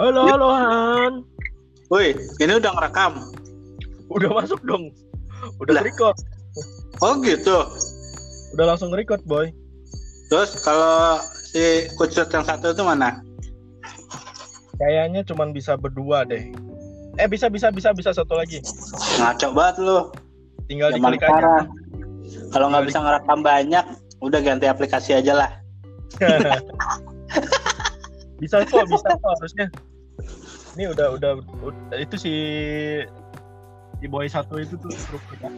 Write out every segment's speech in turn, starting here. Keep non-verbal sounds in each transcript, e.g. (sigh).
Halo, halo Han. Woi, ini udah ngerekam. Udah masuk dong. Udah record. Oh gitu. Udah langsung record, boy. Terus kalau si kucut yang satu itu mana? Kayaknya cuman bisa berdua deh. Eh, bisa bisa bisa bisa satu lagi. Ngaco banget lu. Tinggal Zaman diklik aja. Kalau nggak bisa ngerekam banyak, udah ganti aplikasi aja lah. (laughs) bisa kok, bisa kok harusnya. Ini udah udah, udah- itu si si boy satu itu tuh grup kita.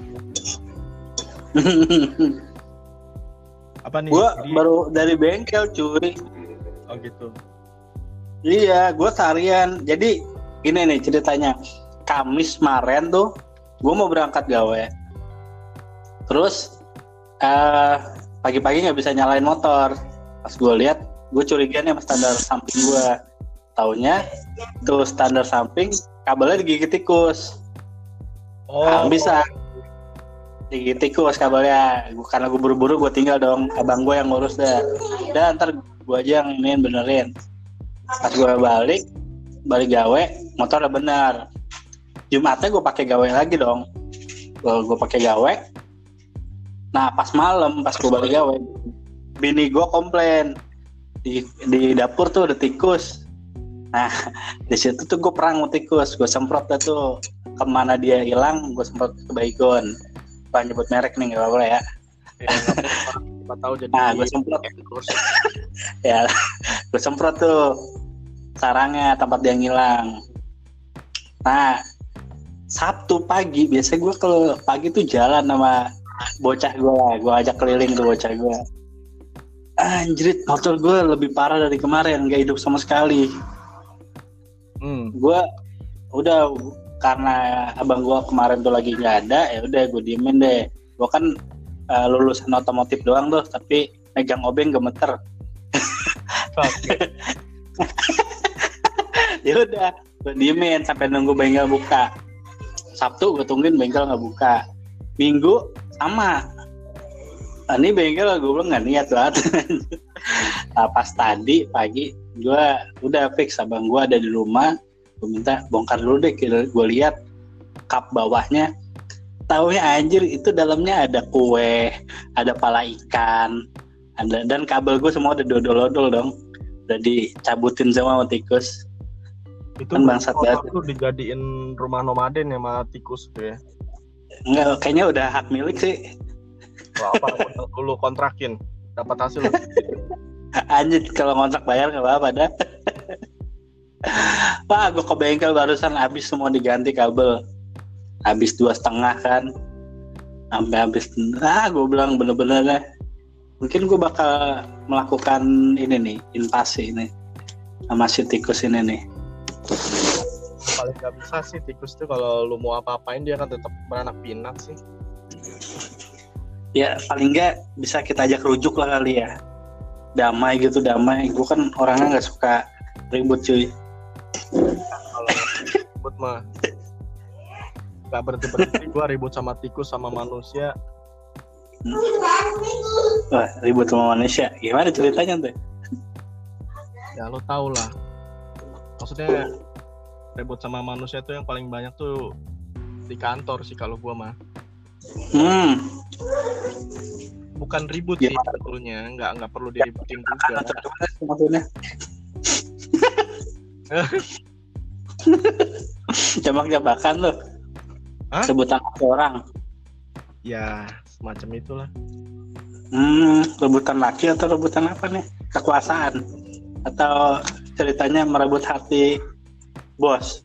Apa nih? gua Jadi- baru dari bengkel cuy. Oh gitu. Iya, gua seharian. Jadi gini nih ceritanya. Kamis kemarin tuh, gua mau berangkat gawe. Terus eh pagi-pagi nggak bisa nyalain motor. Pas gua lihat, gue curiga nih sama standar samping gua. Taunya tuh standar samping kabelnya digigit tikus. Oh, Ah, bisa digigit tikus kabelnya. Gua, karena gue buru-buru gue tinggal dong. Abang gue yang ngurus dah. Dan ntar gue aja yang iniin benerin. Pas gue balik, balik gawe, motor udah bener. Jumatnya gue pakai gawe lagi dong. Gue gue pakai gawe. Nah pas malam, pas gue balik gawe, bini gue komplain di di dapur tuh ada tikus. Nah di situ tuh gue perang tikus, gue semprot tuh. Ke mana dia hilang, gue semprot ke baygon. Pak nyebut merek nih gak apa-apa ya. ya, apa-apa. Siapa tahu jadi Nah gue semprot. (laughs) ya gue semprot tuh. Sarangnya tempat dia ngilang. Nah Sabtu pagi biasa gue kalau pagi tuh jalan sama bocah gue lah gue ajak keliling tuh bocah gue anjrit motor gue lebih parah dari kemarin gak hidup sama sekali Hmm. gue udah karena abang gue kemarin tuh lagi nggak ada ya udah gue diemin deh. Gue kan eh, lulusan otomotif doang tuh tapi megang obeng gemeter. (laughs) Ya udah gue diemin sampai nunggu bengkel buka. Sabtu gue tungguin bengkel nggak buka. Minggu sama. Nah, ini bengkel gue bilang nggak niat banget (laughs) nah, pas tadi pagi gue udah fix abang gue ada di rumah gue minta bongkar dulu deh gue lihat kap bawahnya taunya anjir itu dalamnya ada kue ada pala ikan ada dan kabel gue semua udah dodol-dodol dong udah dicabutin sama sama tikus Itu Kan bangsat banget. tuh dijadiin rumah nomaden ya sama tikus tuh ya. Enggak, kayaknya udah hak milik sih. Wah, apa lu kontrakin dapat hasil. (laughs) (laughs) Anjir, kalau ngontrak bayar nggak apa-apa dah. (laughs) Pak, gue ke bengkel barusan habis semua diganti kabel. Habis dua setengah kan. Sampai habis, ah gue bilang bener-bener deh. Mungkin gue bakal melakukan ini nih, invasi ini. Sama si tikus ini nih. paling nggak bisa sih tikus tuh kalau lu mau apa-apain dia kan tetap beranak pinak sih. Ya paling nggak bisa kita ajak rujuk lah kali ya. Damai gitu, damai. Gue kan orangnya nggak suka ribut cuy. Ribut mah nggak berhenti berhenti gua ribut sama tikus sama manusia Wah, ribut sama manusia. Gimana ceritanya tuh? ya lo tau lah maksudnya ribut sama manusia tuh yang paling banyak tuh di kantor sih kalau gua mah Hmm, bukan ribut sih Gimana? sebetulnya nggak nggak perlu diributin juga atau gimana sih maksudnya? (laughs) Jambak-jambakan loh. Hah? Sebutan orang. ya semacam itulah Hmm, rebutan laki atau rebutan apa nih? Kekuasaan atau ceritanya merebut hati bos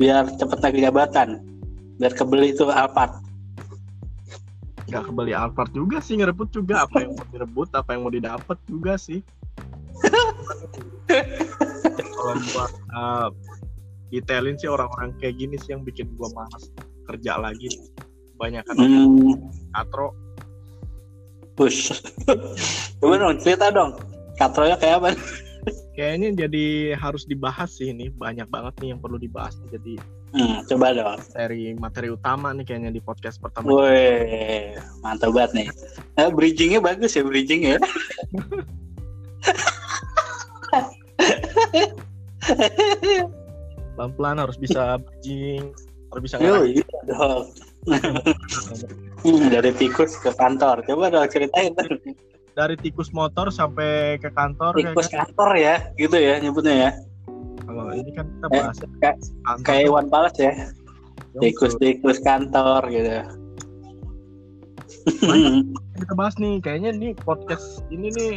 biar cepet naik jabatan biar kebeli itu Alphard nggak kebeli Alphard juga sih ngerebut juga. Apa yang mau direbut apa yang mau didapat juga sih. Kalau gua uh, detailin sih orang-orang kayak gini sih yang bikin gua malas kerja lagi. Banyak kan hmm, katro. Push. (laughs) Coba dong cerita dong. Katronya kayak apa? Kayaknya jadi harus dibahas sih ini. Banyak banget nih yang perlu dibahas jadi hmm, coba dong seri materi utama nih kayaknya di podcast pertama Woi, mantap banget nih. Eh, bridgingnya bagus ya bridging ya. pelan-pelan harus bisa bridging harus bisa Yo, iya dong. Hmm, dari tikus ke kantor. Coba dong ceritain. dari tikus motor sampai ke kantor ya Tikus kan? kantor ya, gitu ya nyebutnya ya. Kalau ini kan kita Eh, bahas kayak- Kayak Iwan Fals ya. Tikus-tikus kantor gitu. kita bahas nih kayaknya nih podcast ini nih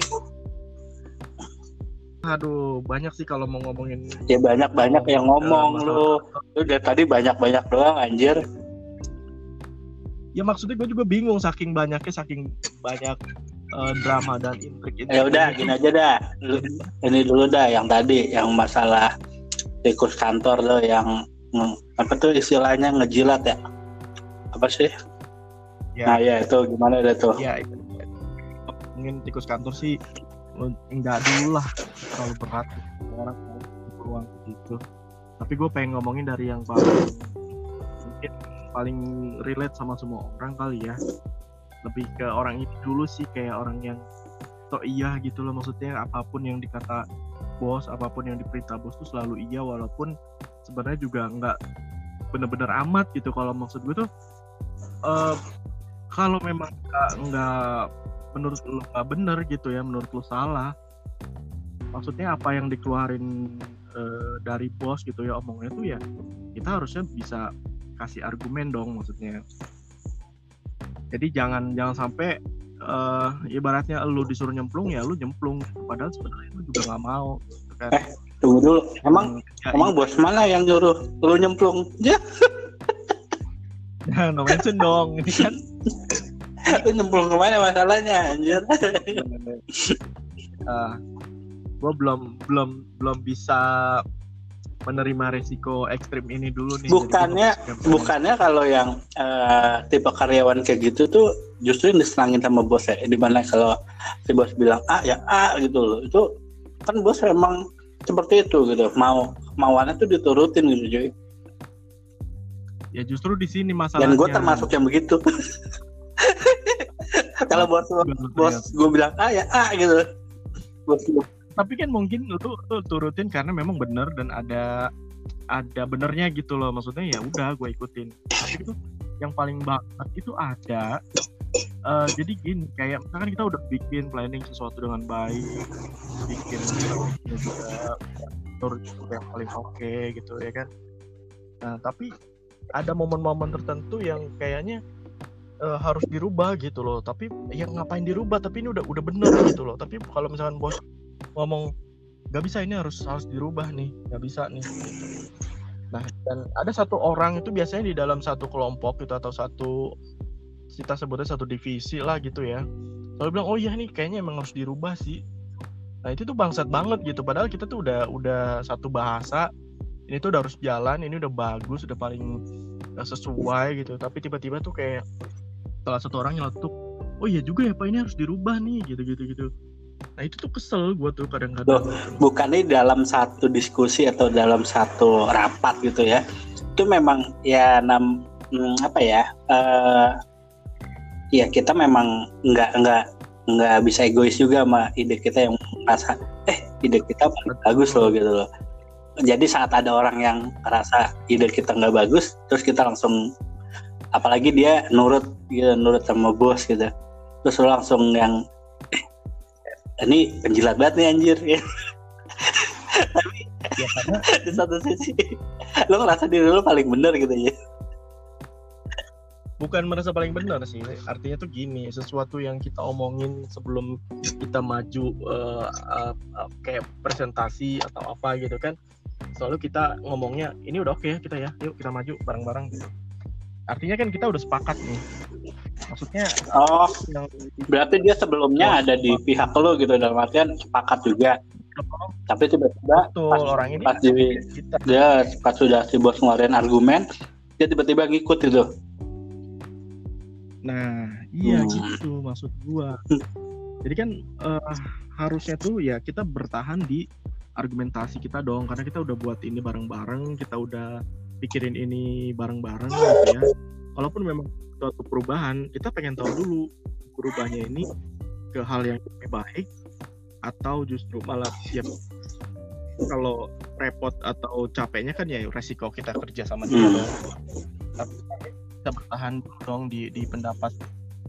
aduh banyak sih kalau mau ngomongin ya banyak-banyak yang ngomong Eh, lu. Lu dari tadi banyak-banyak doang anjir. ya maksudnya gue juga bingung saking banyaknya saking banyak eh, drama dan intrik Ya udah gini aja dah. Lu, ini dulu dah yang tadi yang masalah tikus kantor lo yang apa tuh istilahnya ngejilat ya? Apa sih? Ya. Nah ya itu gimana dah tuh? ya mungkin tikus kantor sih enggak dulu lah terlalu berat orang mau peluang gitu tapi gue pengen ngomongin dari yang paling mungkin paling relate sama semua orang kali ya lebih ke orang ini dulu sih kayak orang yang tok iya gitu loh maksudnya apa pun yang dikata bos apa pun yang diperintah bos tuh selalu iya walaupun sebenarnya juga nggak bener-bener amat gitu. Kalau maksud gue tuh eh, kalau memang nggak menurut lu nggak bener gitu ya menurut lu salah maksudnya apa yang dikeluarin eh, dari bos gitu ya omongnya tuh ya kita harusnya bisa kasih argumen dong maksudnya. Jadi jangan jangan sampai eh, ibaratnya lu disuruh nyemplung ya lu nyemplung padahal sebenarnya lu juga nggak mau gitu kan Eh, Tunggu dulu. Emang ya, emang bos mana yang nyuruh lu nyemplung? Ya, (laughs) no mention dong ini kan (laughs) lu nyemplung ke mana masalahnya anjir? (laughs) ah gue belum belum belum bisa menerima resiko ekstrim ini dulu nih. Bukannya- Bukannya kalau yang eh, tipe karyawan kayak gitu tuh justru yang disenangin sama bos ya. Di mana kalau si bos bilang A ya A gitu loh. Itu kan bos emang seperti itu gitu. Mau mauannya tuh diturutin gitu cuy. ya justru di sini masalahnya. Dan gue termasuk yang begitu. (laughs) kalau bos bos gue bilang A ya A gitu. Bos Tapi kan mungkin lu turutin karena memang bener dan ada ada benernya gitu loh. Maksudnya ya udah gue ikutin. Tapi itu yang paling banget itu ada. Eh, jadi gini, kayak misalkan kita udah bikin planning sesuatu dengan baik, bikin juga juga yang paling oke gitu ya kan. Nah tapi ada momen-momen tertentu yang kayaknya eh, harus dirubah gitu loh. Tapi yang ngapain dirubah? Tapi ini udah udah bener gitu loh. Tapi kalau misalkan bos ngomong nggak bisa ini harus harus dirubah nih, nggak bisa nih. Nah dan ada satu orang itu biasanya di dalam satu kelompok gitu atau satu kita sebutnya satu divisi lah gitu ya. Selalu bilang oh iya nih kayaknya emang harus dirubah sih. Nah itu tuh bangsat banget gitu. Padahal kita tuh udah udah satu bahasa ini tuh udah harus jalan, ini udah bagus, udah paling uh, sesuai gitu. Tapi tiba-tiba tuh kayak salah satu orang nyeletuk, oh iya juga ya pak ini harus dirubah nih gitu gitu gitu. Nah itu tuh kesel gue tuh kadang-kadang. bukannya dalam satu diskusi atau dalam satu rapat gitu ya itu memang ya nam hmm, apa ya eh ya kita memang nggak nggak nggak bisa egois juga sama ide kita yang merasa eh ide kita bagus loh gitu loh jadi saat ada orang yang merasa ide kita nggak bagus terus kita langsung apalagi dia nurut gitu nurut sama bos gitu terus langsung yang ini penjilat banget nih anjir. (laughs) Ya Ya karena di satu sisi lo ngerasa diri lo paling bener gitu ya. Bukan merasa paling benar sih artinya tuh gini sesuatu yang kita omongin sebelum kita maju eh, eh, eh, kayak presentasi atau apa gitu kan selalu kita ngomongnya ini udah oke ya kita ya yuk kita maju bareng-bareng gitu. Artinya kan kita udah sepakat nih maksudnya oh yang berarti dia sebelumnya ada di pihak lo gitu dalam artian sepakat juga tapi tiba-tiba pas, orang ini pas di kita dia pas sudah si bos ngeluarin argumen dia tiba-tiba ngikut gitu Nah, iya Hmm. gitu maksud gua. (laughs) Jadi kan eh, harusnya tuh ya kita bertahan di argumentasi kita dong karena kita udah buat ini bareng-bareng, kita udah pikirin ini bareng-bareng gitu ya. Walaupun memang suatu perubahan, kita pengen tahu dulu perubahannya ini ke hal yang lebih baik atau justru malah ya kalau repot atau capeknya kan ya resiko kita kerja sama dia Hmm. Tapi kita bertahan dong di di pendapat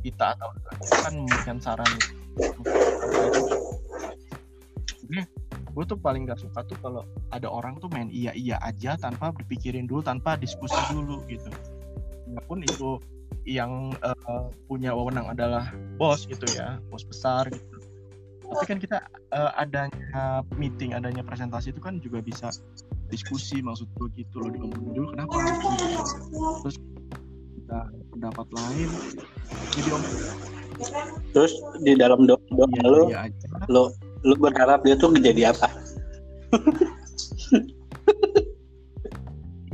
kita atau kan memberikan saran. Gue tuh paling gak suka tuh kalau ada orang tuh main iya iya aja tanpa berpikirin dulu tanpa diskusi dulu gitu. Walaupun itu yang eh, punya wewenang adalah bos gitu ya, bos besar gitu. Tapi kan kita eh, adanya meeting, adanya presentasi itu kan juga bisa diskusi maksud gue gitu loh diomongin dulu kenapa gitu. terus kita pendapat lain jadi om Terus di dalam doa doa lu, iya aja lu lu berharap dia tuh jadi apa?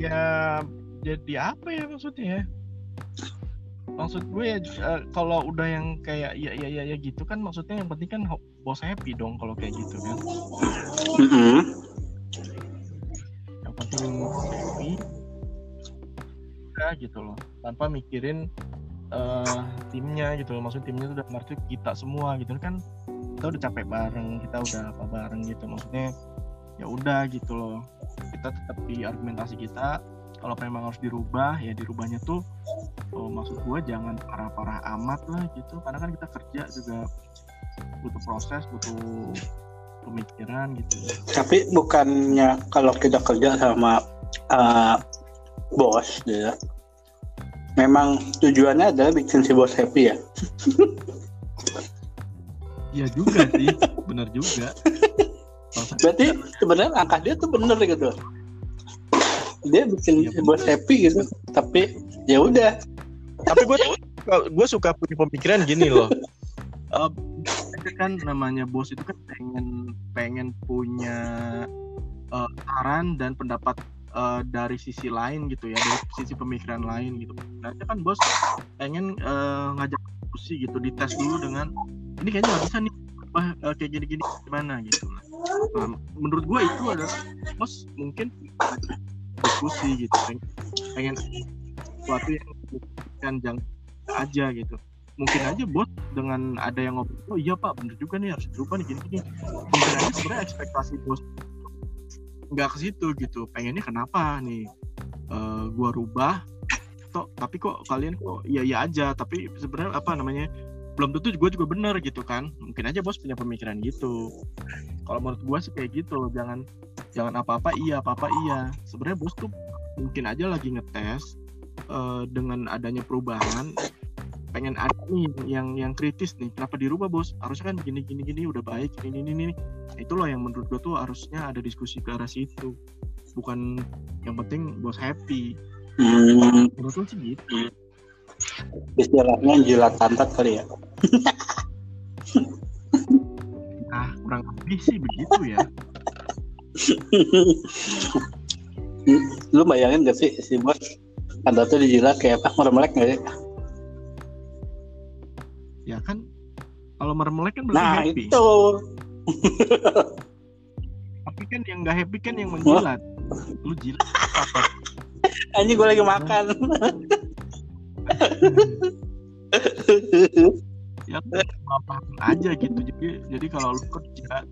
ya jadi apa ya maksudnya ya? maksud gue ya eh, kalau udah yang kayak ya ya ya ya gitu kan maksudnya yang penting kan bos happy dong kalau kayak gitu kan. Mm-mm. yang penting happy. Udah gitu loh tanpa mikirin eh, timnya gitu loh. Maksudnya timnya udah ngerti kita semua gitu kan. Kita udah capek bareng kita udah apa bareng gitu. Maksudnya ya udah gitu loh. Kita tetap di argumentasi kita kalau memang harus dirubah ya dirubahnya tuh oh, maksud gua jangan parah-parah amat lah gitu karena kan kita kerja juga butuh proses butuh pemikiran gitu Tapi bukannya kalau kita kerja sama uh, bos, ya, memang tujuannya adalah bikin si bos happy ya. Iya (laughs) juga sih bener juga (laughs) Berarti sebenarnya angka dia tuh bener gitu. Dia bikin si bos happy gitu, tapi ya udah. tapi gue gue suka punya pemikiran gini loh. Eh, kan namanya bos itu kan pengen pengen punya eh, saran dan pendapat eh, dari sisi lain gitu ya dari sisi pemikiran lain gitu. Nah itu kan bos pengen eh, ngajak diskusi gitu dites dulu dengan ini kayaknya nggak bisa nih Wah, eh, kayak gini-gini gimana gitu nah, menurut gue itu adalah bos mungkin diskusi gitu pengen, pengen sesuatu yang kan jangan aja gitu. Mungkin aja bos dengan ada yang ngobrol oh iya pak bener juga nih harus dirubah nih gini gini. Mungkin aja sebenarnya ekspektasi bos nggak ke situ gitu. Pengennya kenapa nih? Eh, gua rubah toh tapi kok kalian kok iya iya aja tapi sebenarnya apa namanya belum tentu gue juga bener gitu kan. Mungkin aja bos punya pemikiran gitu. Kalau menurut gua sih kayak gitu jangan jangan apa apa iya apa apa iya. Sebenarnya bos tuh mungkin aja lagi ngetes eh, dengan adanya perubahan pengen ada nih yang yang kritis nih. Kenapa dirubah bos? Harusnya kan gini gini gini udah baik ini ini ini Nah, itu loh yang menurut gue tuh harusnya ada diskusi ke arah situ. Bukan yang penting bos happy. Hmm, menurut gue sih gitu istilahnya jilat pantat kali ya. nah kurang lebih sih begitu ya Lu bayangin gak sih si bos anda tuh dijilat kayak apa meremelek gak sih? ya kan kalau meremelek kan berarti Nah happy itu tapi kan yang nggak happy kan yang menjilat lu jilat apa Anjing gue lagi makan. Ya bawahan aja gitu. Jadi jadi kalau lu kerja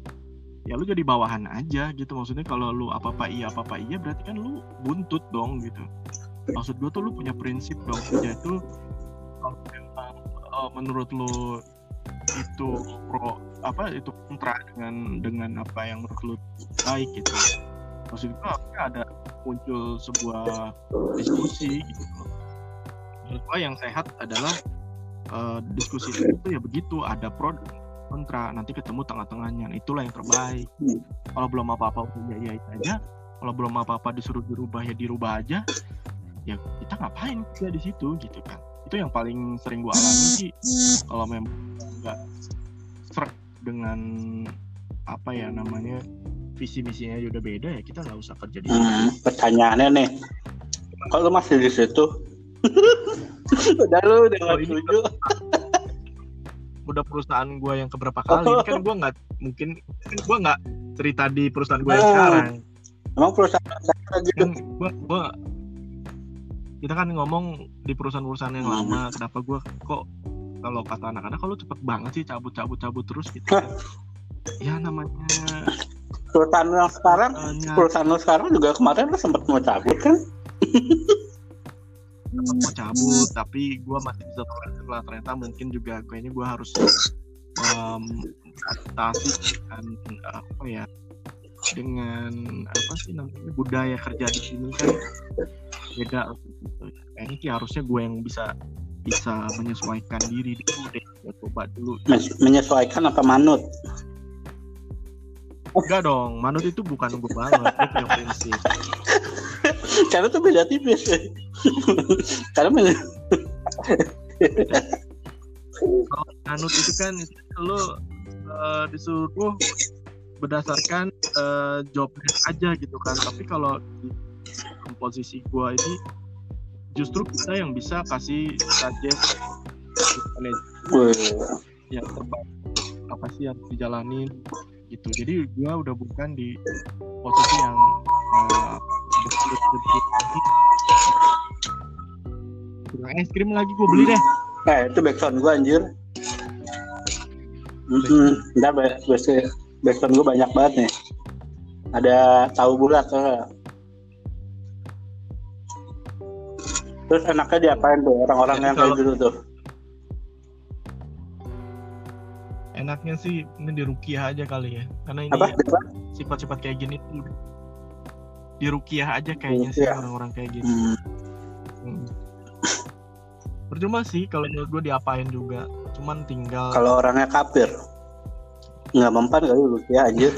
ya lu jadi bawahan aja gitu. Maksudnya kalau lu apa apa iya apa apa iya berarti kan lu buntut dong gitu. Maksud gua tuh lu punya prinsip dong. Kerja itu kalau memang eh, menurut lu itu pro apa itu kontra dengan dengan apa yang menurut lu baik gitu. Maksud ada muncul sebuah diskusi gitu menurut gua yang sehat adalah eh, diskusi itu ya begitu ada pro kontra nanti ketemu tengah-tengahnya itulah yang terbaik. Kalau belum apa-apa udah ya ya aja. Kalau belum apa-apa disuruh dirubah ya dirubah aja. Ya kita ngapain kita di situ gitu kan. Itu yang paling sering gua alami sih. Kalau memang nggak serak dengan apa ya namanya visi misinya udah beda ya kita nggak usah kerja di Hmm, pertanyaannya nih, kalau masih di situ, udah lu udah Oh, nggak ini setuju. (laughs) udah perusahaan gua yang keberapa kali ini kan gua nggak mungkin kan gua nggak cerita di perusahaan gua yang Oh. sekarang Emang perusahaan gitu. kan gua gua kita kan ngomong di perusahaan-perusahaan yang Hmm. lama kenapa gua kok kalau kata anak-anak kalau cepet banget sih cabut cabut cabut terus gitu kan. (laughs) ya namanya perusahaan yang sekarang perusahaan lo sekarang juga kemarin lo sempat mau cabut kan (laughs) tetap mau cabut tapi gue masih bisa tolerir lah. Ternyata mungkin juga kayaknya gue harus um, adaptasi dengan apa ya dengan apa sih namanya budaya kerja di sini kan beda gitu. kayaknya sih harusnya gue yang bisa bisa menyesuaikan diri dulu deh. Ya, coba dulu. Men- menyesuaikan apa manut? Enggak dong manut itu bukan gue banget gue punya prinsip karena tuh beda tipis. Karena men- kalau manut itu kan lo eh, disuruh berdasarkan eh, job aja gitu kan. Tapi kalau di posisi gua ini justru kita yang bisa kasih suggest yang terbaik apa sih yang dijalanin gitu. Jadi gua udah bukan di posisi yang eh, Kurang es krim lagi gue beli deh. Eh itu backsound gue anjir. Mm-mm. Ntar ba- back- backsound gue banyak banget nih. Ada tahu bulat nggak? terus enaknya diapain tuh orang-orang yang kayak gitu tuh? Enaknya sih ini di rukiah aja kali ya. Karena ini apa? sifat-sifat kayak gini tuh di rukiah aja kayaknya sih orang-orang kayak gini Hmm. Hmm. percuma sih kalau menurut gue diapain juga. Cuman tinggal kalau orangnya kafir. Nggak mempan kali ya anjir.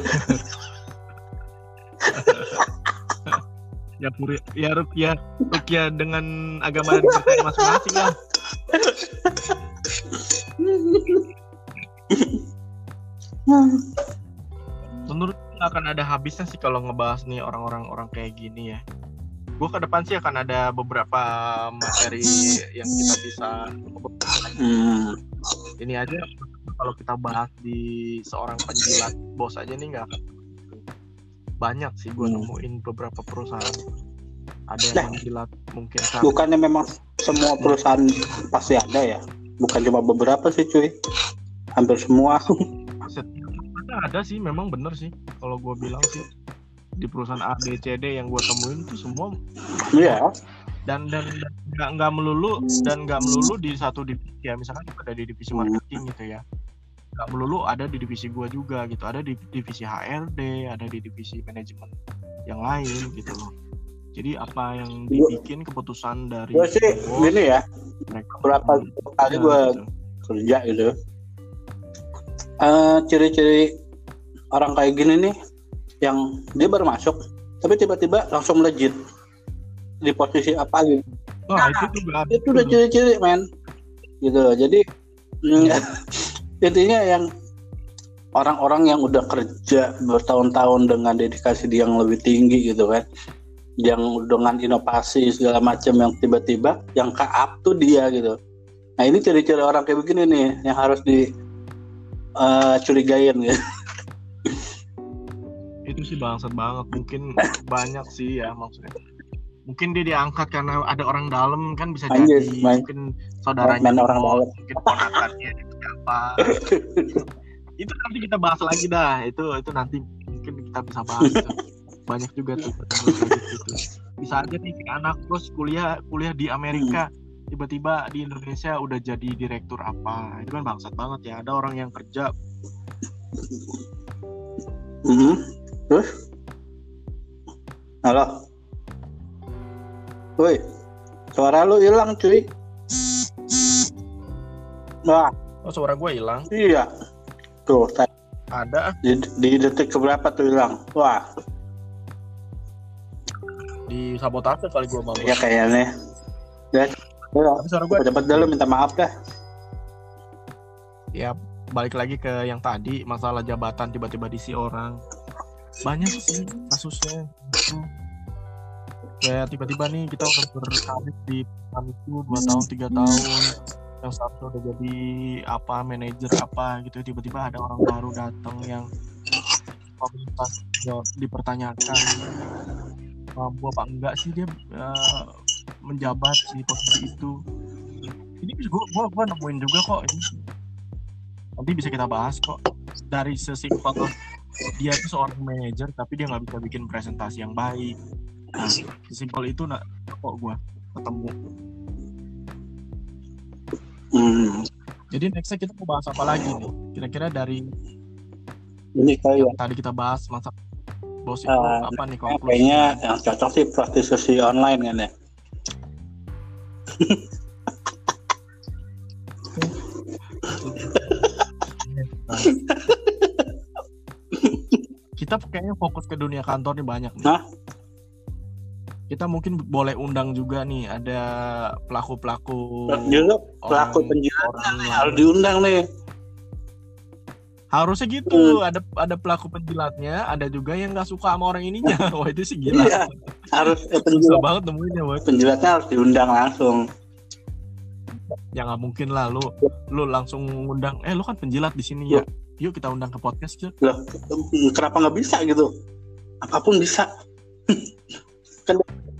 Ya puri ya rukiah rukiah dengan agama dan percaya masing-masing lah. Gue nggak akan ada habisnya sih kalau ngebahas nih orang-orang orang kayak gini ya gue ke depan sih akan ada beberapa materi yang kita bisa Hmm. ini aja kalau kita bahas di seorang penjilat bos aja nih nggak banyak sih gue Hmm. nemuin beberapa perusahaan ada yang Nah. menjilat mungkin karena bukannya memang semua perusahaan pasti ada ya bukan cuma beberapa sih cuy hampir semua ada, ada sih memang bener sih kalau gue bilang sih. Di perusahaan A B C D yang gue temuin itu semua iya. dan dan dan nggak nggak melulu dan nggak melulu di satu divisi ya. Misalkan ada di divisi marketing gitu ya. Nggak melulu ada di divisi gua juga gitu. Ada di divisi HRD ada di divisi manajemen yang lain gitu loh. Jadi apa yang dibikin keputusan dari gue sih bos, gini ya mereka berapa kali gue gitu. kerja gitu. Eh, ciri-ciri orang kayak gini nih yang dia baru masuk tapi tiba-tiba langsung melejit di posisi apa gitu. Wah, itu itu udah ciri-ciri men. Gitu jadi mm, (laughs) intinya yang orang-orang yang udah kerja bertahun-tahun dengan dedikasi dia yang lebih tinggi gitu kan yang dengan inovasi segala macam yang tiba-tiba yang ke up tuh dia gitu. Nah ini ciri-ciri orang kayak begini nih yang harus di eh, curigain gitu (laughs) itu sih bangsat banget. Mungkin banyak sih ya maksudnya. Mungkin dia diangkat karena ada orang dalam kan bisa Anjir, jadi. main- mungkin saudaranya main orang dalam. mungkin ponakannya itu siapa. (laughs) Itu nanti kita bahas lagi dah. Itu itu nanti mungkin kita bisa bahas itu. banyak juga tuh. Gitu bisa aja nih anak bos kuliah kuliah di Amerika tiba-tiba di Indonesia udah jadi direktur apa. Itu kan bangsat banget ya. Ada orang yang kerja. Mhm. Terus? Halo. Woi suara lu hilang cuy. Wah. Oh suara gue hilang? Iya. Tuh tadi. Ada. Di, di detik keberapa tuh hilang? Wah. Di sabotase kali gue mau ya kayaknya. Ya ya. Tapi suara gue dapat dulu minta maaf dah. Ya balik lagi ke yang tadi masalah jabatan tiba-tiba diisi orang banyak sih kasusnya. Gitu. kayak tiba-tiba nih kita udah berkarir di perusahaan itu dua tahun tiga tahun. Yang satu udah jadi apa manajer apa gitu. Tiba-tiba ada orang baru datang yang komunitasnya dipertanyakan. Mampu apa enggak sih dia eh, menjabat di posisi itu? Ini gua gua, gua nemuin juga kok ini. Nanti bisa kita bahas kok. Dari sesimpel dia tuh seorang manajer tapi dia nggak bisa bikin presentasi yang baik nah simpel itu nak kok gue ketemu Hmm. jadi nextnya kita mau bahas apa lagi nih kira-kira dari Ini kali ya. yang tadi kita bahas masa bos itu Eh, apa nih Kayaknya yang cocok sih prostitusi online kan ya. Kita kayaknya fokus ke dunia kantor nih banyak nih. Hah? Kita mungkin boleh undang juga nih ada pelaku-pelaku Juga pelaku orang- penjilat harus diundang nih. harusnya gitu ada ada pelaku penjilatnya ada juga yang nggak suka sama orang ininya (laughs) wah itu sih gila Iya. Harus eh, penjilat, banget nemuinnya wah penjilatnya harus diundang langsung. ya nggak mungkin lah lu lu langsung ngundang eh lu kan penjilat di sini ya yuk kita undang ke podcast yuk Loh, kenapa nggak bisa gitu? Apa pun bisa. (laughs)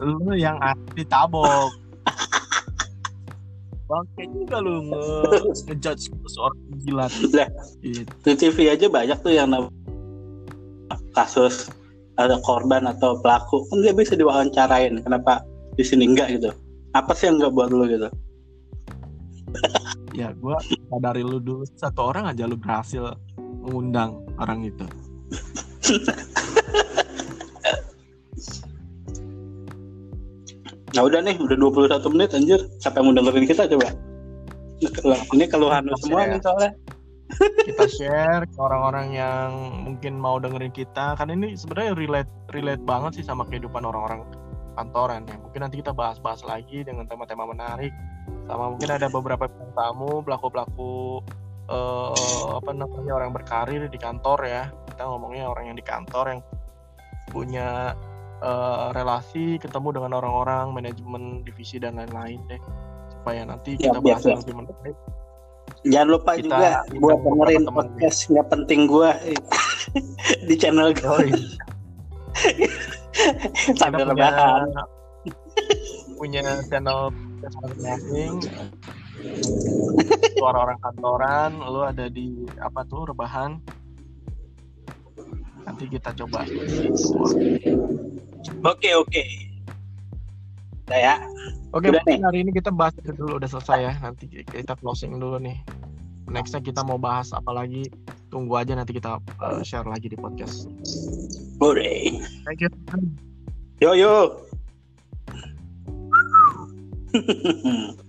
lu yang asli tabok (laughs) Bangke juga lu nge ngejudge seorang penjilat Lah. Gitu. Di TV aja banyak tuh yang kasus ada korban atau pelaku kan dia bisa diwawancarain. Kenapa di sini enggak gitu? Apa sih yang nggak buat lu gitu? ya gua dari lu dulu satu orang aja lu berhasil mengundang orang itu Nah udah nih, udah 21 menit anjir. Siapa yang mau dengerin kita coba? Ini keluhan lu semua nih soalnya. kita share ke orang-orang yang mungkin mau dengerin kita kan ini sebenarnya relate relate banget sih sama kehidupan orang-orang kantoran ya. Mungkin nanti kita bahas-bahas lagi dengan tema-tema menarik. Sama mungkin ada beberapa bintang tamu pelaku-pelaku eh, apa namanya orang berkarir di kantor ya. Kita ngomongnya orang yang di kantor yang punya eh, relasi ketemu dengan orang-orang manajemen divisi dan lain-lain deh. Supaya nanti Siap, kita bahas yang lebih menarik. Jangan lupa Kita juga buat beberapa dengerin podcast nggak penting gua. (laughs) Di channel gue. (laughs) (laughs) sambil kita (laughs) punya channel masing-masing. Suara orang kantoran lu ada di apa tuh rebahan? Nanti kita coba. Oke oke. Udah ya. oke Udah mungkin hari ini kita bahas itu dulu udah selesai ya. Nanti kita closing dulu nih nextnya kita mau bahas apa lagi tunggu aja nanti kita uh, share lagi di podcast Udah. thank you Yo yo. (laughs)